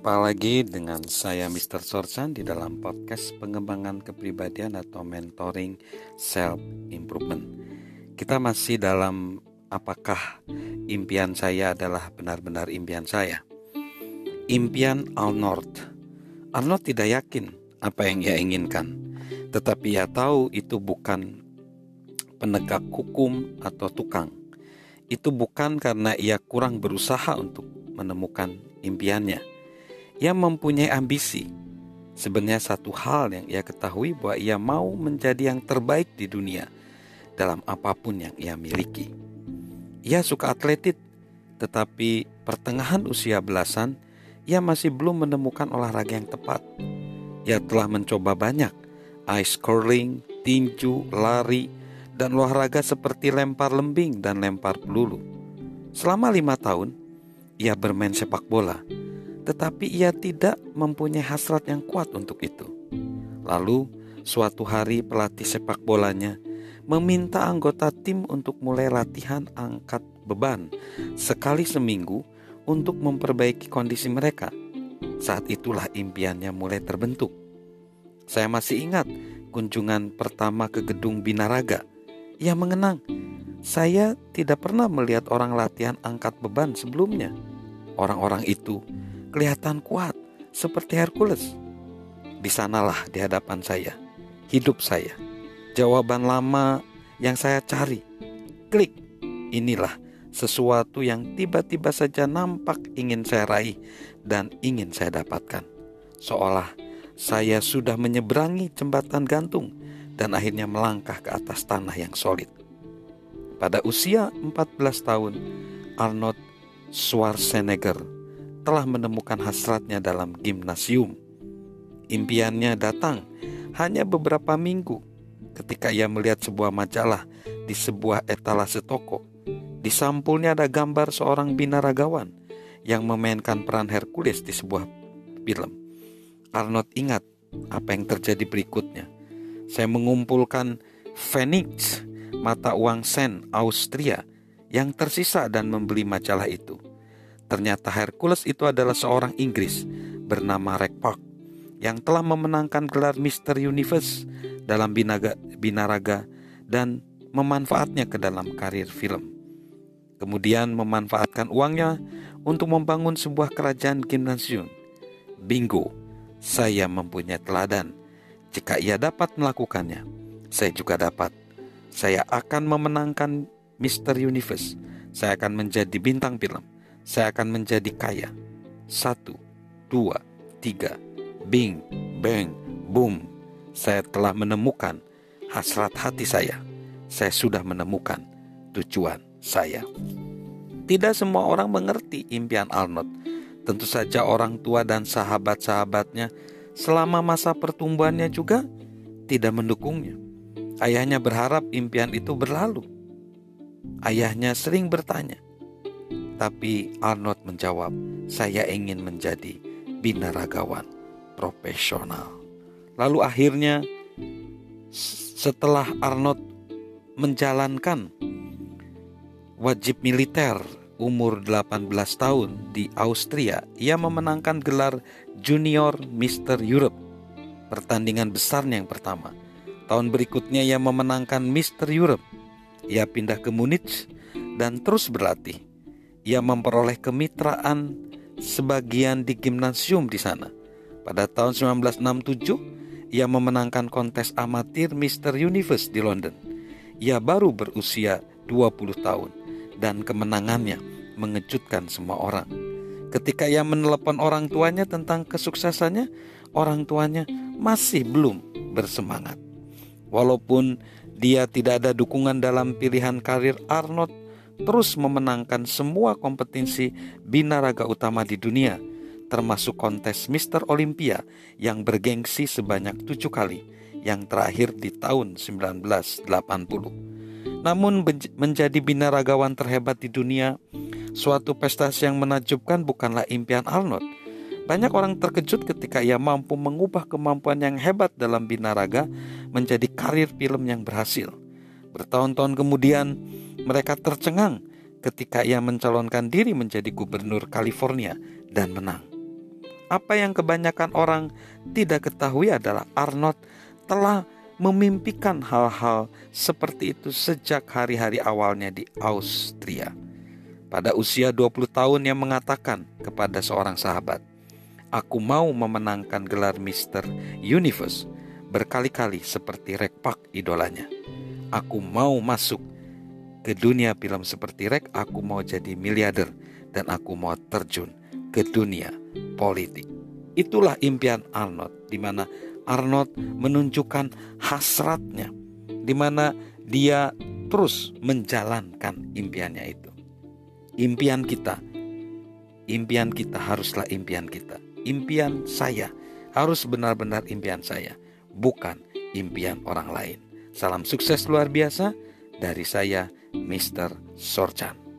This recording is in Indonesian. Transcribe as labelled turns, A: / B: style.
A: Jumpa lagi dengan saya Mr. Sorsan di dalam podcast pengembangan kepribadian atau mentoring self improvement. Kita masih dalam apakah impian saya adalah benar-benar impian saya. Impian Arnold. Arnold tidak yakin apa yang ia inginkan, tetapi ia tahu itu bukan penegak hukum atau tukang. Itu bukan karena ia kurang berusaha untuk menemukan impiannya ia mempunyai ambisi. Sebenarnya satu hal yang ia ketahui bahwa ia mau menjadi yang terbaik di dunia dalam apa pun yang ia miliki. Ia suka atletik, tetapi pertengahan usia belasan, ia masih belum menemukan olahraga yang tepat. Ia telah mencoba banyak, ice curling, tinju, lari, dan olahraga seperti lempar lembing dan lempar peluru. Selama lima tahun, ia bermain sepak bola, tetapi ia tidak mempunyai hasrat yang kuat untuk itu. Lalu, suatu hari pelatih sepak bolanya meminta anggota tim untuk mulai latihan angkat beban sekali seminggu untuk memperbaiki kondisi mereka. Saat itulah impiannya mulai terbentuk. Saya masih ingat kunjungan pertama ke gedung Binaraga. Ia mengenang, saya tidak pernah melihat orang latihan angkat beban sebelumnya. Orang-orang itu kelihatan kuat seperti Hercules. Di sanalah di hadapan saya, hidup saya. Jawaban lama yang saya cari. Klik. Inilah sesuatu yang tiba-tiba saja nampak ingin saya raih dan ingin saya dapatkan. Seolah saya sudah menyeberangi jembatan gantung dan akhirnya melangkah ke atas tanah yang solid. Pada usia 14 tahun, Arnold Schwarzenegger telah menemukan hasratnya dalam gimnasium. Impiannya datang hanya beberapa minggu ketika ia melihat sebuah majalah di sebuah etalase toko. Di sampulnya ada gambar seorang binaragawan yang memainkan peran Hercules di sebuah film. Arnold ingat apa yang terjadi berikutnya. Saya mengumpulkan Phoenix, mata uang sen Austria yang tersisa dan membeli majalah itu. Ternyata Hercules itu adalah seorang Inggris bernama Rek Park yang telah memenangkan gelar Mister Universe dalam binaga, binaraga dan memanfaatnya ke dalam karir film. Kemudian memanfaatkan uangnya untuk membangun sebuah kerajaan gimnasium. Bingo, saya mempunyai teladan. Jika ia dapat melakukannya, saya juga dapat. Saya akan memenangkan Mister Universe. Saya akan menjadi bintang film saya akan menjadi kaya. Satu, dua, tiga, bing, bang, boom. Saya telah menemukan hasrat hati saya. Saya sudah menemukan tujuan saya. Tidak semua orang mengerti impian Arnold. Tentu saja orang tua dan sahabat-sahabatnya selama masa pertumbuhannya juga tidak mendukungnya. Ayahnya berharap impian itu berlalu. Ayahnya sering bertanya, tapi Arnold menjawab, "Saya ingin menjadi binaragawan profesional." Lalu akhirnya setelah Arnold menjalankan wajib militer umur 18 tahun di Austria, ia memenangkan gelar Junior Mister Europe, pertandingan besarnya yang pertama. Tahun berikutnya ia memenangkan Mister Europe. Ia pindah ke Munich dan terus berlatih ia memperoleh kemitraan sebagian di gimnasium di sana. Pada tahun 1967, ia memenangkan kontes amatir Mister Universe di London. Ia baru berusia 20 tahun dan kemenangannya mengejutkan semua orang. Ketika ia menelepon orang tuanya tentang kesuksesannya, orang tuanya masih belum bersemangat. Walaupun dia tidak ada dukungan dalam pilihan karir Arnold terus memenangkan semua kompetisi binaraga utama di dunia, termasuk kontes Mister Olympia yang bergengsi sebanyak tujuh kali, yang terakhir di tahun 1980. Namun menjadi binaragawan terhebat di dunia, suatu prestasi yang menakjubkan bukanlah impian Arnold. Banyak orang terkejut ketika ia mampu mengubah kemampuan yang hebat dalam binaraga menjadi karir film yang berhasil. Bertahun-tahun kemudian, mereka tercengang ketika ia mencalonkan diri menjadi gubernur California dan menang. Apa yang kebanyakan orang tidak ketahui adalah Arnold telah memimpikan hal-hal seperti itu sejak hari-hari awalnya di Austria. Pada usia 20 tahun yang mengatakan kepada seorang sahabat, Aku mau memenangkan gelar Mister Universe berkali-kali seperti Rek Pak idolanya. Aku mau masuk ke dunia film seperti Rek, aku mau jadi miliarder dan aku mau terjun ke dunia politik. Itulah impian Arnold, di mana Arnold menunjukkan hasratnya, di mana dia terus menjalankan impiannya itu. Impian kita, impian kita haruslah impian kita. Impian saya harus benar-benar impian saya, bukan impian orang lain. Salam sukses luar biasa dari saya, Mr. Sorchan.